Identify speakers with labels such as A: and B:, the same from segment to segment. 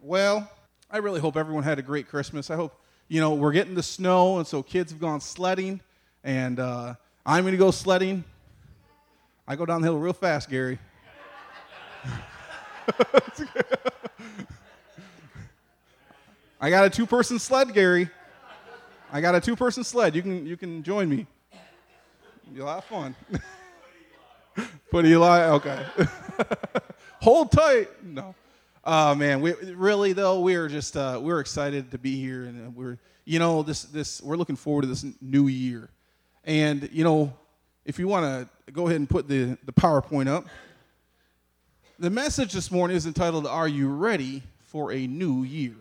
A: Well, I really hope everyone had a great Christmas. I hope, you know, we're getting the snow, and so kids have gone sledding, and uh, I'm going to go sledding. I go down the hill real fast, Gary. I got a two person sled, Gary. I got a two person sled. You can, you can join me. You'll have fun. Put Eli, okay. Hold tight. No. Oh man, we really though we are just uh, we're excited to be here, and we're you know this this we're looking forward to this new year, and you know if you want to go ahead and put the the PowerPoint up, the message this morning is entitled "Are You Ready for a New Year?"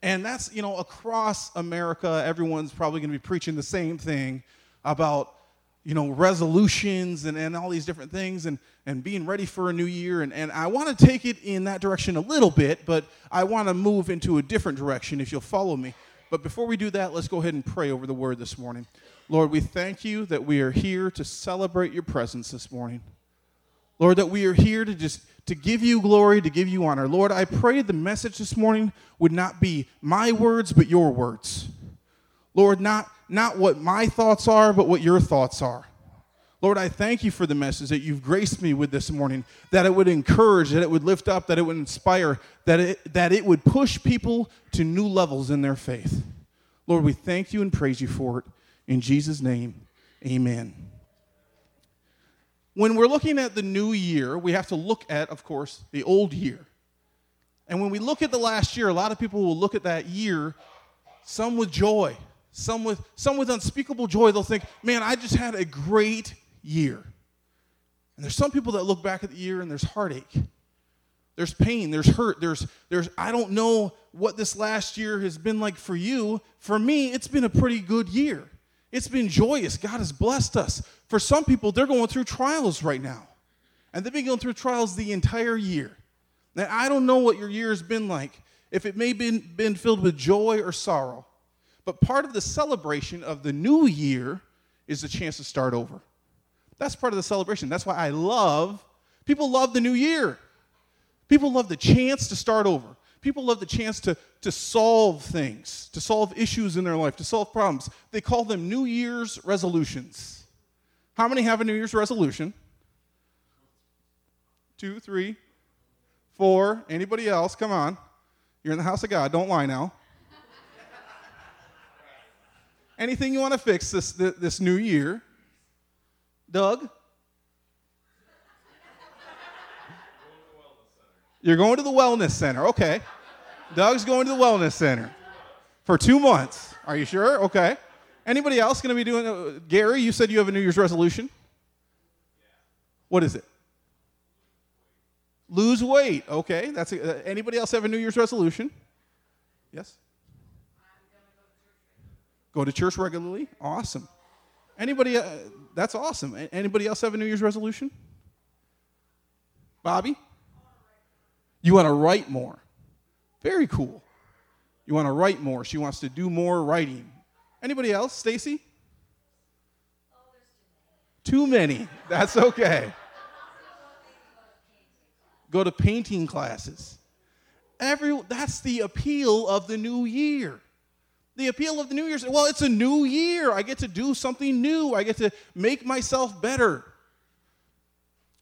A: And that's you know across America, everyone's probably going to be preaching the same thing about you know, resolutions and, and all these different things and, and being ready for a new year. And, and I want to take it in that direction a little bit, but I want to move into a different direction if you'll follow me. But before we do that, let's go ahead and pray over the word this morning. Lord, we thank you that we are here to celebrate your presence this morning. Lord, that we are here to just to give you glory, to give you honor. Lord, I pray the message this morning would not be my words, but your words. Lord, not not what my thoughts are, but what your thoughts are. Lord, I thank you for the message that you've graced me with this morning, that it would encourage, that it would lift up, that it would inspire, that it, that it would push people to new levels in their faith. Lord, we thank you and praise you for it. In Jesus' name, amen. When we're looking at the new year, we have to look at, of course, the old year. And when we look at the last year, a lot of people will look at that year, some with joy, some with, some with unspeakable joy, they'll think, man, I just had a great year. And there's some people that look back at the year and there's heartache. There's pain, there's hurt, there's, there's, I don't know what this last year has been like for you. For me, it's been a pretty good year. It's been joyous. God has blessed us. For some people, they're going through trials right now. And they've been going through trials the entire year. Now, I don't know what your year has been like, if it may have been, been filled with joy or sorrow. But part of the celebration of the new year is the chance to start over. That's part of the celebration. That's why I love, people love the new year. People love the chance to start over. People love the chance to, to solve things, to solve issues in their life, to solve problems. They call them New Year's resolutions. How many have a New Year's resolution? Two, three, four. Anybody else? Come on. You're in the house of God. Don't lie now. Anything you want to fix this, this new year? Doug? You're going to the wellness center. Okay. Doug's going to the wellness center for two months. Are you sure? Okay. Anybody else going to be doing? Uh, Gary, you said you have a New Year's resolution. What is it? Lose weight. Okay. That's a, uh, anybody else have a New Year's resolution? Yes. Go to church regularly? Awesome. Anybody, uh, that's awesome. Anybody else have a New Year's resolution? Bobby? You want to write more. Very cool. You want to write more. She wants to do more writing. Anybody else? Stacy? too many. That's okay. Go to painting classes. Every, that's the appeal of the new year. The appeal of the New Year's, well, it's a new year. I get to do something new. I get to make myself better.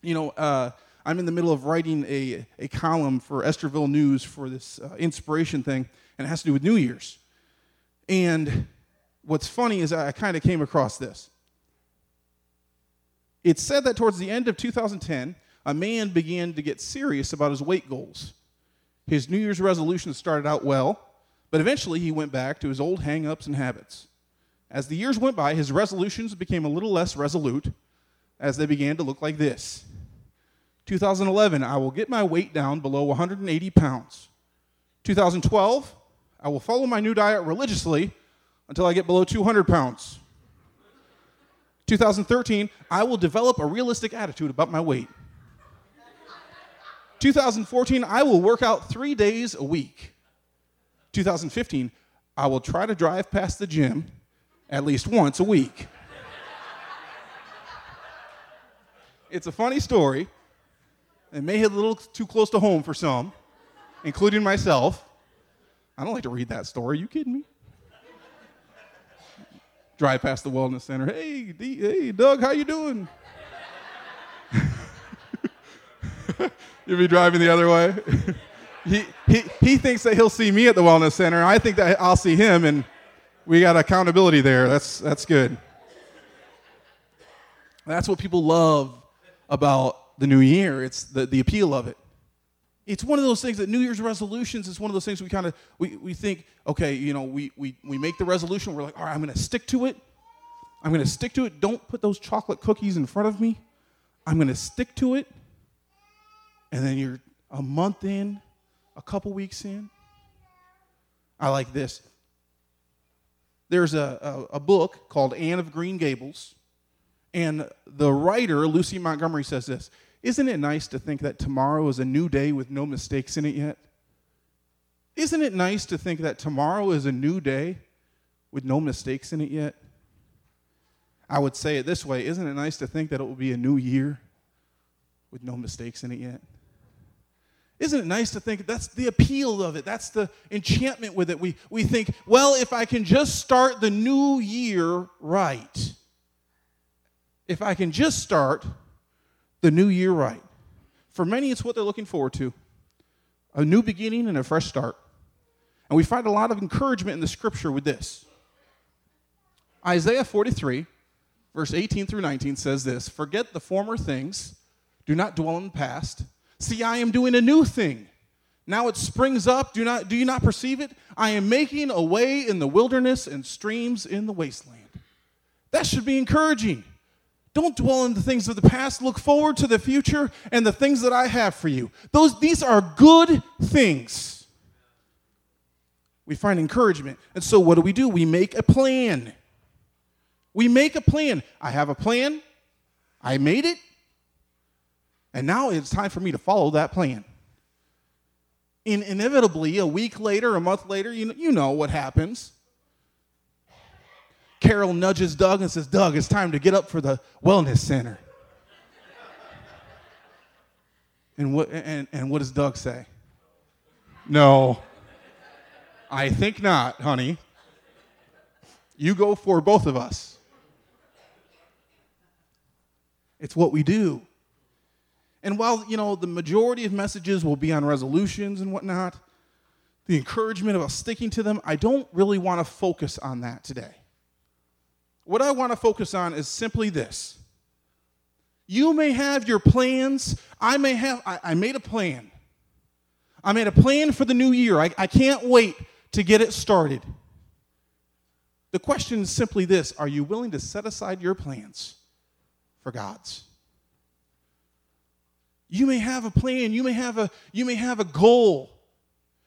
A: You know, uh, I'm in the middle of writing a, a column for Estherville News for this uh, inspiration thing, and it has to do with New Year's. And what's funny is I kind of came across this. It said that towards the end of 2010, a man began to get serious about his weight goals. His New Year's resolution started out well, but eventually, he went back to his old hang ups and habits. As the years went by, his resolutions became a little less resolute as they began to look like this 2011, I will get my weight down below 180 pounds. 2012, I will follow my new diet religiously until I get below 200 pounds. 2013, I will develop a realistic attitude about my weight. 2014, I will work out three days a week. 2015, I will try to drive past the gym at least once a week. it's a funny story. It may hit a little too close to home for some. including myself. I don't like to read that story. you kidding me? Drive past the wellness center. Hey, D- hey, Doug, how you doing? You'll be driving the other way. he, he, thinks that he'll see me at the wellness center. I think that I'll see him, and we got accountability there. That's, that's good. That's what people love about the new year. It's the, the appeal of it it's one of those things that New Year's resolutions is one of those things we kind of we, we think, okay, you know, we, we, we make the resolution, we're like, all right, I'm gonna stick to it. I'm gonna stick to it. Don't put those chocolate cookies in front of me. I'm gonna stick to it. And then you're a month in, a couple weeks in. I like this. There's a, a, a book called Anne of Green Gables, and the writer, Lucy Montgomery, says this isn't it nice to think that tomorrow is a new day with no mistakes in it yet? Isn't it nice to think that tomorrow is a new day with no mistakes in it yet? I would say it this way Isn't it nice to think that it will be a new year with no mistakes in it yet? Isn't it nice to think that's the appeal of it? That's the enchantment with it. We, we think, well, if I can just start the new year right, if I can just start the new year right. For many, it's what they're looking forward to a new beginning and a fresh start. And we find a lot of encouragement in the scripture with this. Isaiah 43, verse 18 through 19 says this Forget the former things, do not dwell in the past. See, I am doing a new thing. Now it springs up. Do, not, do you not perceive it? I am making a way in the wilderness and streams in the wasteland. That should be encouraging. Don't dwell on the things of the past. Look forward to the future and the things that I have for you. Those, these are good things. We find encouragement. And so, what do we do? We make a plan. We make a plan. I have a plan. I made it. And now it's time for me to follow that plan. In, inevitably, a week later, a month later, you know, you know what happens. Carol nudges Doug and says, Doug, it's time to get up for the wellness center. And what, and, and what does Doug say? No, I think not, honey. You go for both of us. It's what we do. And while, you know, the majority of messages will be on resolutions and whatnot, the encouragement us sticking to them, I don't really want to focus on that today what I want to focus on is simply this. You may have your plans. I may have, I, I made a plan. I made a plan for the new year. I, I can't wait to get it started. The question is simply this Are you willing to set aside your plans for God's? You may have a plan, you may have a, you may have a goal,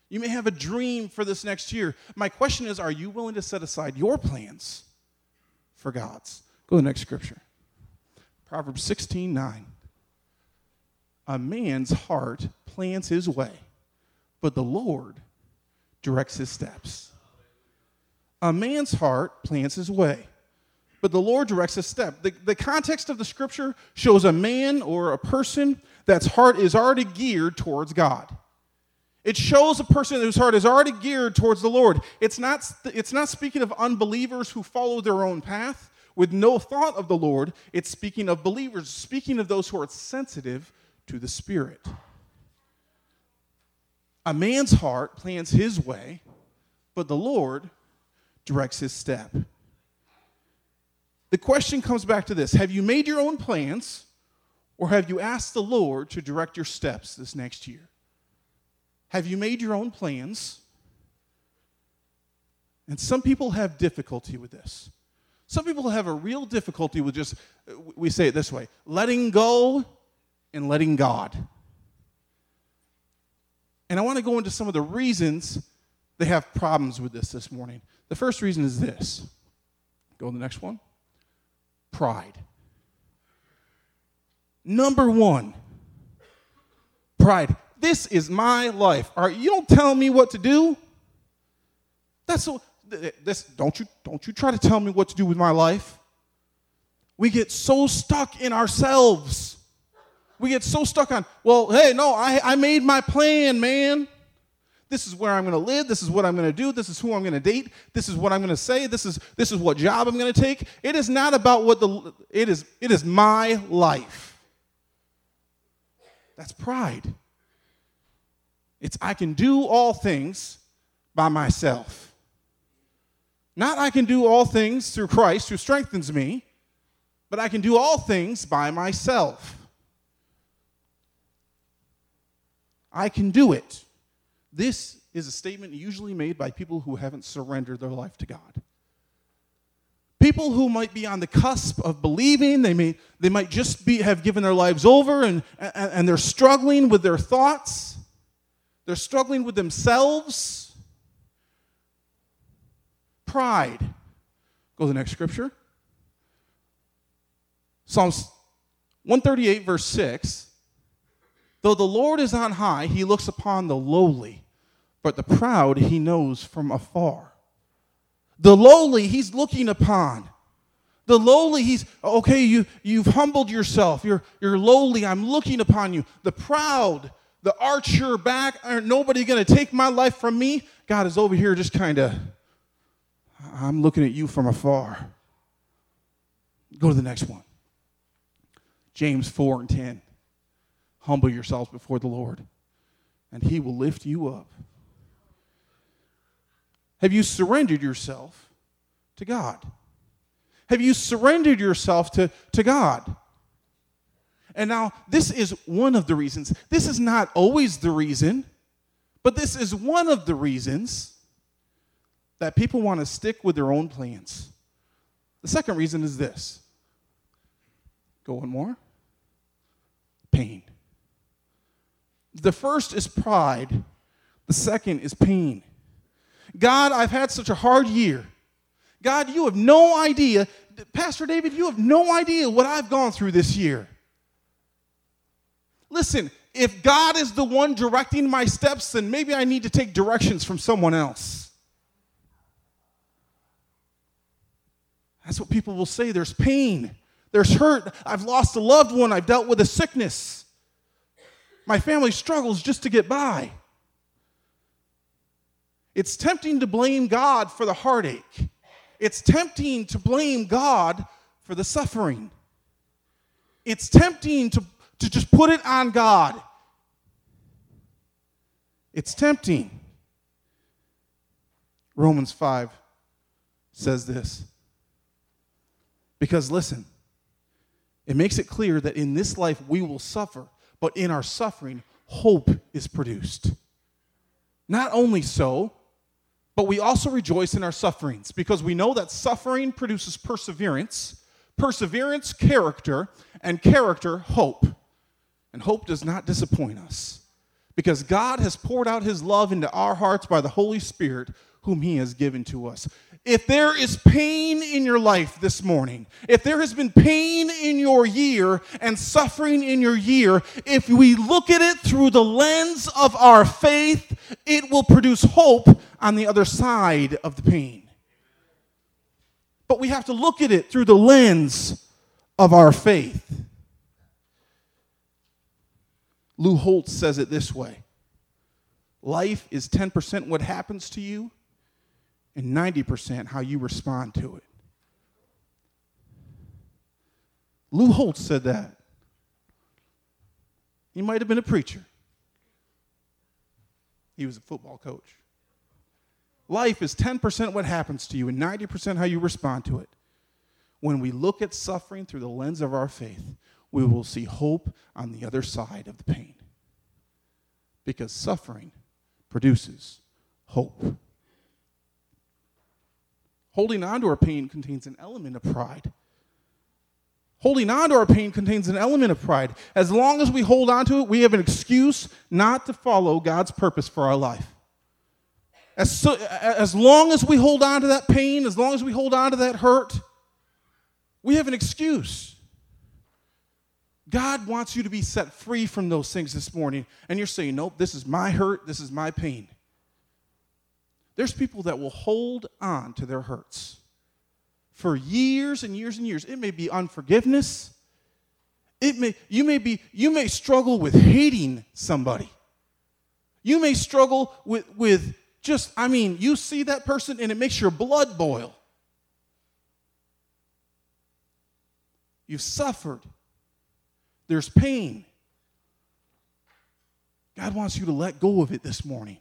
A: you may have a dream for this next year. My question is Are you willing to set aside your plans? for God's. Go to the next scripture. Proverbs 16 9. A man's heart plans his way, but the Lord directs his steps. A man's heart plans his way, but the Lord directs his step. The, the context of the scripture shows a man or a person that's heart is already geared towards God. It shows a person whose heart is already geared towards the Lord. It's not, it's not speaking of unbelievers who follow their own path with no thought of the Lord. It's speaking of believers, speaking of those who are sensitive to the Spirit. A man's heart plans his way, but the Lord directs his step. The question comes back to this Have you made your own plans, or have you asked the Lord to direct your steps this next year? Have you made your own plans? And some people have difficulty with this. Some people have a real difficulty with just, we say it this way letting go and letting God. And I want to go into some of the reasons they have problems with this this morning. The first reason is this go to the next one pride. Number one, pride. This is my life. All right, you don't tell me what to do. That's so, this don't you don't you try to tell me what to do with my life. We get so stuck in ourselves. We get so stuck on, well, hey, no, I, I made my plan, man. This is where I'm going to live. This is what I'm going to do. This is who I'm going to date. This is what I'm going to say. This is this is what job I'm going to take. It is not about what the it is it is my life. That's pride. It's I can do all things by myself. Not I can do all things through Christ who strengthens me, but I can do all things by myself. I can do it. This is a statement usually made by people who haven't surrendered their life to God. People who might be on the cusp of believing, they, may, they might just be, have given their lives over and, and, and they're struggling with their thoughts, they're struggling with themselves. Pride. Go to the next scripture. Psalms 138, verse 6 Though the Lord is on high, he looks upon the lowly, but the proud he knows from afar. The lowly he's looking upon. The lowly, he's okay, you, you've humbled yourself. You're, you're lowly. I'm looking upon you. The proud, the archer back, aren't nobody gonna take my life from me. God is over here just kind of, I'm looking at you from afar. Go to the next one. James 4 and 10. Humble yourselves before the Lord, and he will lift you up. Have you surrendered yourself to God? Have you surrendered yourself to, to God? And now, this is one of the reasons. This is not always the reason, but this is one of the reasons that people want to stick with their own plans. The second reason is this. Go one more pain. The first is pride, the second is pain. God, I've had such a hard year. God, you have no idea. Pastor David, you have no idea what I've gone through this year. Listen, if God is the one directing my steps, then maybe I need to take directions from someone else. That's what people will say. There's pain. There's hurt. I've lost a loved one. I've dealt with a sickness. My family struggles just to get by. It's tempting to blame God for the heartache. It's tempting to blame God for the suffering. It's tempting to, to just put it on God. It's tempting. Romans 5 says this. Because listen, it makes it clear that in this life we will suffer, but in our suffering, hope is produced. Not only so, but we also rejoice in our sufferings because we know that suffering produces perseverance, perseverance, character, and character, hope. And hope does not disappoint us because God has poured out his love into our hearts by the Holy Spirit, whom he has given to us. If there is pain in your life this morning, if there has been pain in your year and suffering in your year, if we look at it through the lens of our faith, it will produce hope on the other side of the pain. But we have to look at it through the lens of our faith. Lou Holtz says it this way Life is 10% what happens to you and 90% how you respond to it. Lou Holtz said that. He might have been a preacher, he was a football coach. Life is 10% what happens to you and 90% how you respond to it. When we look at suffering through the lens of our faith, we will see hope on the other side of the pain. Because suffering produces hope. Holding on to our pain contains an element of pride. Holding on to our pain contains an element of pride. As long as we hold on to it, we have an excuse not to follow God's purpose for our life. As, so, as long as we hold on to that pain, as long as we hold on to that hurt, we have an excuse. God wants you to be set free from those things this morning, and you're saying, Nope, this is my hurt, this is my pain. There's people that will hold on to their hurts for years and years and years. It may be unforgiveness. It may you may be you may struggle with hating somebody. You may struggle with, with just, I mean, you see that person and it makes your blood boil. You've suffered. There's pain. God wants you to let go of it this morning.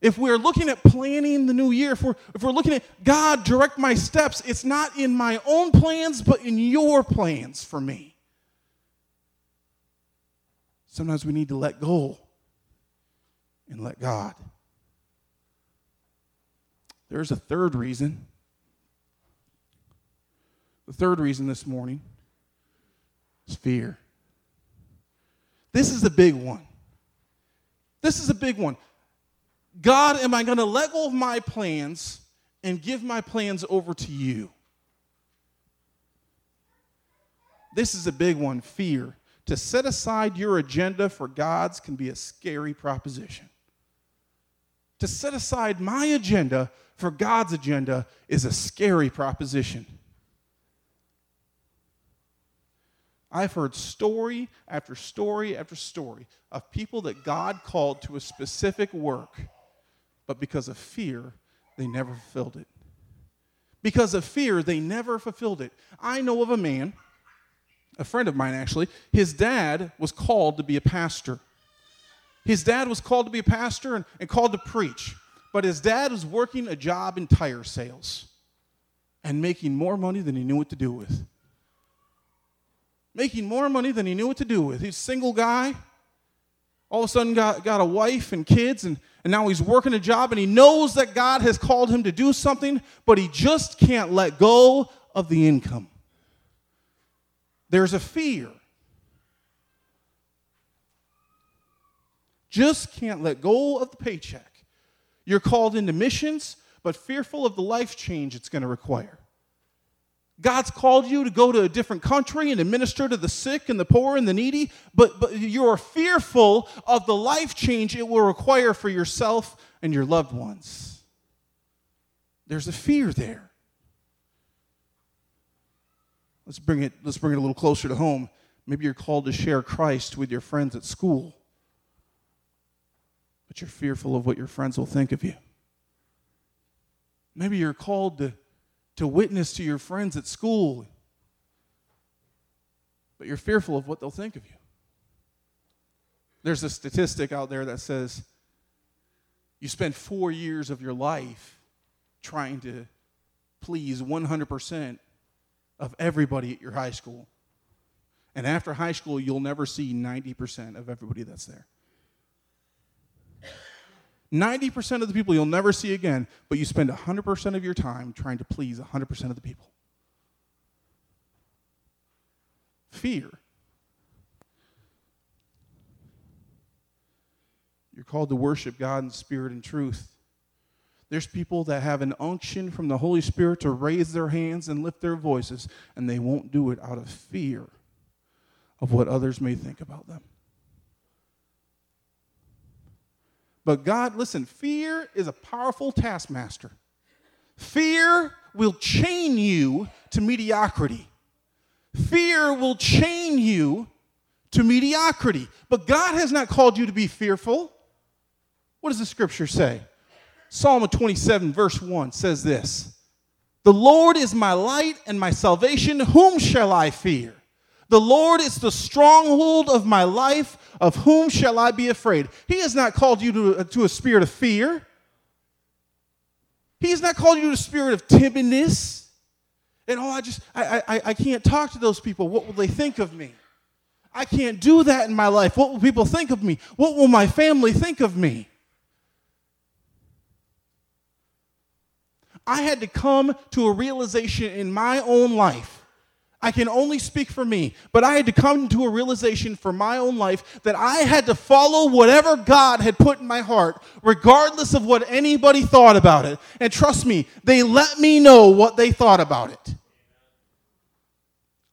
A: If we're looking at planning the new year, if we're, if we're looking at God, direct my steps, it's not in my own plans, but in your plans for me. Sometimes we need to let go and let God. There's a third reason. The third reason this morning is fear. This is a big one. This is a big one. God, am I going to let go of my plans and give my plans over to you? This is a big one fear. To set aside your agenda for God's can be a scary proposition. To set aside my agenda for God's agenda is a scary proposition. I've heard story after story after story of people that God called to a specific work, but because of fear, they never fulfilled it. Because of fear, they never fulfilled it. I know of a man, a friend of mine actually, his dad was called to be a pastor. His dad was called to be a pastor and, and called to preach, but his dad was working a job in tire sales and making more money than he knew what to do with making more money than he knew what to do with. He's a single guy. All of a sudden got, got a wife and kids, and, and now he's working a job, and he knows that God has called him to do something, but he just can't let go of the income. There's a fear. Just can't let go of the paycheck. You're called into missions, but fearful of the life change it's going to require. God's called you to go to a different country and administer to the sick and the poor and the needy, but, but you're fearful of the life change it will require for yourself and your loved ones. There's a fear there. Let's bring it, let's bring it a little closer to home. Maybe you're called to share Christ with your friends at school, but you're fearful of what your friends will think of you. Maybe you're called to to witness to your friends at school, but you're fearful of what they'll think of you. There's a statistic out there that says you spend four years of your life trying to please 100% of everybody at your high school. And after high school, you'll never see 90% of everybody that's there. 90% of the people you'll never see again, but you spend 100% of your time trying to please 100% of the people. Fear. You're called to worship God in spirit and truth. There's people that have an unction from the Holy Spirit to raise their hands and lift their voices, and they won't do it out of fear of what others may think about them. But God, listen, fear is a powerful taskmaster. Fear will chain you to mediocrity. Fear will chain you to mediocrity. But God has not called you to be fearful. What does the scripture say? Psalm 27, verse 1 says this The Lord is my light and my salvation. Whom shall I fear? The Lord is the stronghold of my life. Of whom shall I be afraid? He has not called you to, uh, to a spirit of fear. He has not called you to a spirit of timidness. And oh, I just, I, I, I can't talk to those people. What will they think of me? I can't do that in my life. What will people think of me? What will my family think of me? I had to come to a realization in my own life I can only speak for me, but I had to come to a realization for my own life that I had to follow whatever God had put in my heart, regardless of what anybody thought about it. And trust me, they let me know what they thought about it.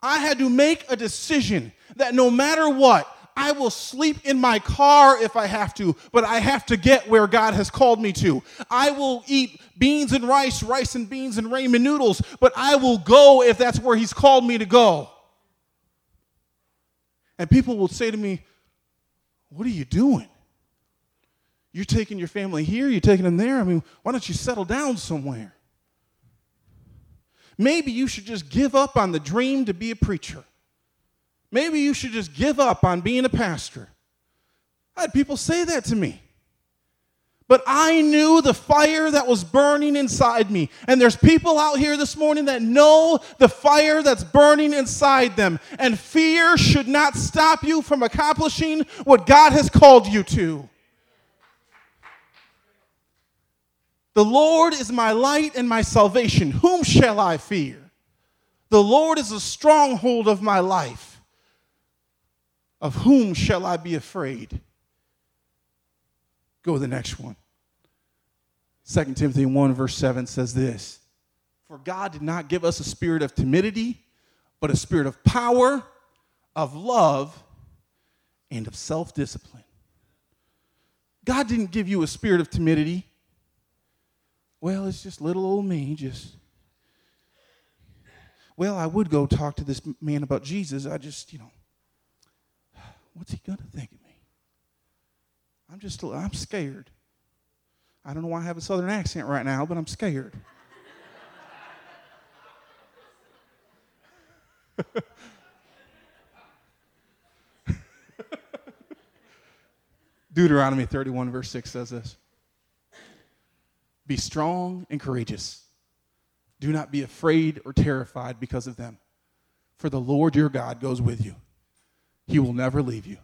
A: I had to make a decision that no matter what, I will sleep in my car if I have to, but I have to get where God has called me to. I will eat beans and rice, rice and beans and ramen noodles, but I will go if that's where He's called me to go. And people will say to me, What are you doing? You're taking your family here, you're taking them there. I mean, why don't you settle down somewhere? Maybe you should just give up on the dream to be a preacher. Maybe you should just give up on being a pastor. I had people say that to me. But I knew the fire that was burning inside me. And there's people out here this morning that know the fire that's burning inside them. And fear should not stop you from accomplishing what God has called you to. The Lord is my light and my salvation. Whom shall I fear? The Lord is a stronghold of my life. Of whom shall I be afraid? Go to the next one. 2 Timothy 1, verse 7 says this For God did not give us a spirit of timidity, but a spirit of power, of love, and of self discipline. God didn't give you a spirit of timidity. Well, it's just little old me, just. Well, I would go talk to this man about Jesus. I just, you know, what's he going to think of me? I'm just, I'm scared. I don't know why I have a southern accent right now, but I'm scared. Deuteronomy 31, verse 6 says this Be strong and courageous. Do not be afraid or terrified because of them, for the Lord your God goes with you. He will never leave you,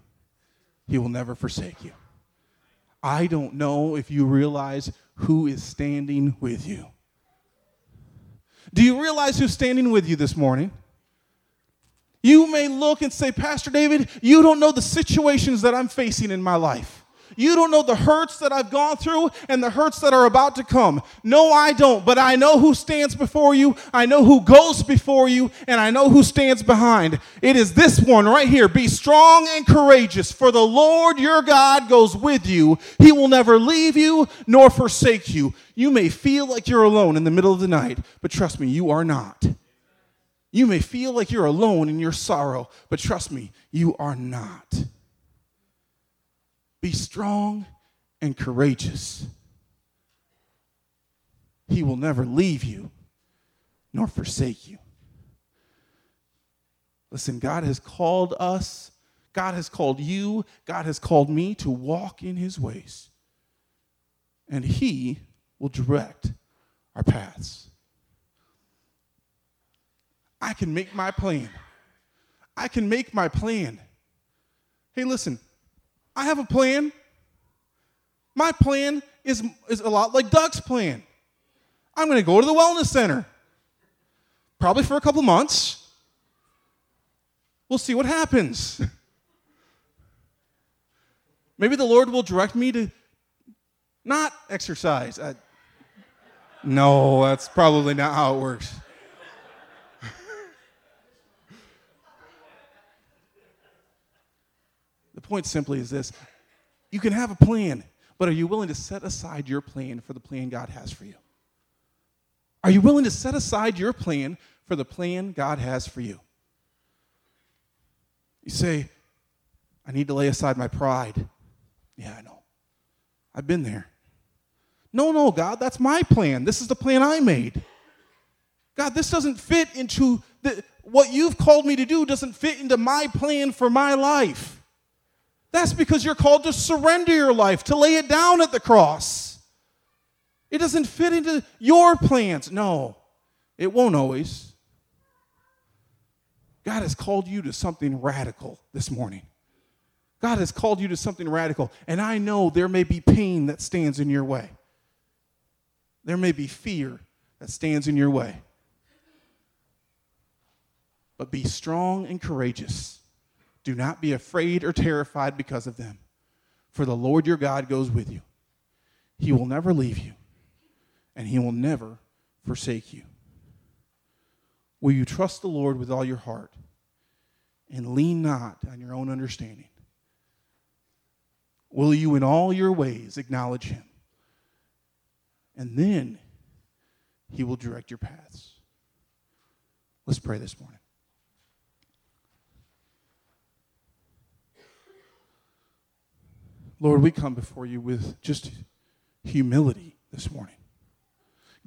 A: He will never forsake you. I don't know if you realize who is standing with you. Do you realize who's standing with you this morning? You may look and say, Pastor David, you don't know the situations that I'm facing in my life. You don't know the hurts that I've gone through and the hurts that are about to come. No, I don't, but I know who stands before you. I know who goes before you, and I know who stands behind. It is this one right here Be strong and courageous, for the Lord your God goes with you. He will never leave you nor forsake you. You may feel like you're alone in the middle of the night, but trust me, you are not. You may feel like you're alone in your sorrow, but trust me, you are not. Be strong and courageous. He will never leave you nor forsake you. Listen, God has called us, God has called you, God has called me to walk in His ways. And He will direct our paths. I can make my plan. I can make my plan. Hey, listen, I have a plan. My plan is, is a lot like Doug's plan. I'm going to go to the wellness center, probably for a couple months. We'll see what happens. Maybe the Lord will direct me to not exercise. I, no, that's probably not how it works. Point simply is this you can have a plan, but are you willing to set aside your plan for the plan God has for you? Are you willing to set aside your plan for the plan God has for you? You say, I need to lay aside my pride. Yeah, I know. I've been there. No, no, God, that's my plan. This is the plan I made. God, this doesn't fit into the, what you've called me to do, doesn't fit into my plan for my life. That's because you're called to surrender your life, to lay it down at the cross. It doesn't fit into your plans. No, it won't always. God has called you to something radical this morning. God has called you to something radical. And I know there may be pain that stands in your way, there may be fear that stands in your way. But be strong and courageous do not be afraid or terrified because of them, for the Lord your God goes with you. He will never leave you, and he will never forsake you. Will you trust the Lord with all your heart and lean not on your own understanding? Will you in all your ways acknowledge him? And then he will direct your paths. Let's pray this morning. Lord, we come before you with just humility this morning.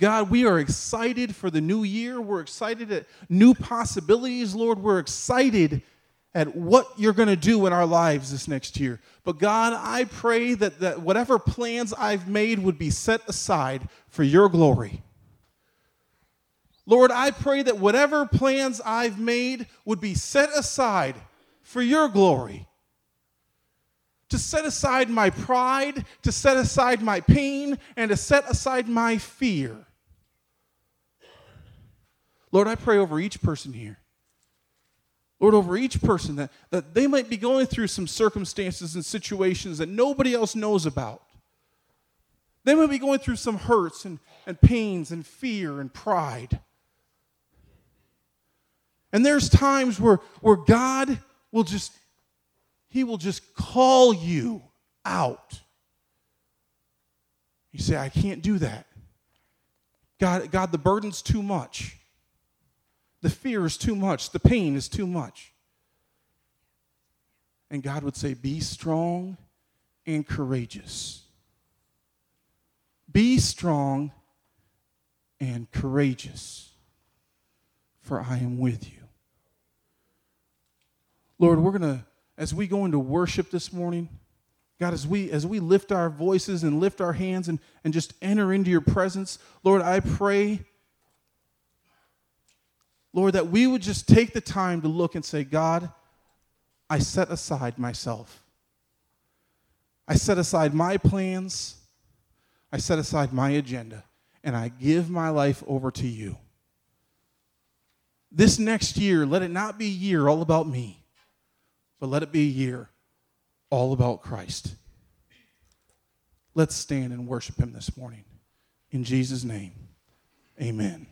A: God, we are excited for the new year. We're excited at new possibilities, Lord. We're excited at what you're going to do in our lives this next year. But God, I pray that, that whatever plans I've made would be set aside for your glory. Lord, I pray that whatever plans I've made would be set aside for your glory. To set aside my pride, to set aside my pain, and to set aside my fear. Lord, I pray over each person here. Lord, over each person that, that they might be going through some circumstances and situations that nobody else knows about. They might be going through some hurts and, and pains and fear and pride. And there's times where, where God will just, He will just call you out. You say, I can't do that. God, God, the burden's too much. The fear is too much. The pain is too much. And God would say, Be strong and courageous. Be strong and courageous, for I am with you. Lord, we're going to, as we go into worship this morning, God, as we as we lift our voices and lift our hands and, and just enter into your presence, Lord, I pray, Lord, that we would just take the time to look and say, God, I set aside myself. I set aside my plans. I set aside my agenda. And I give my life over to you. This next year, let it not be a year all about me but let it be a year all about Christ. Let's stand and worship Him this morning. In Jesus' name, amen.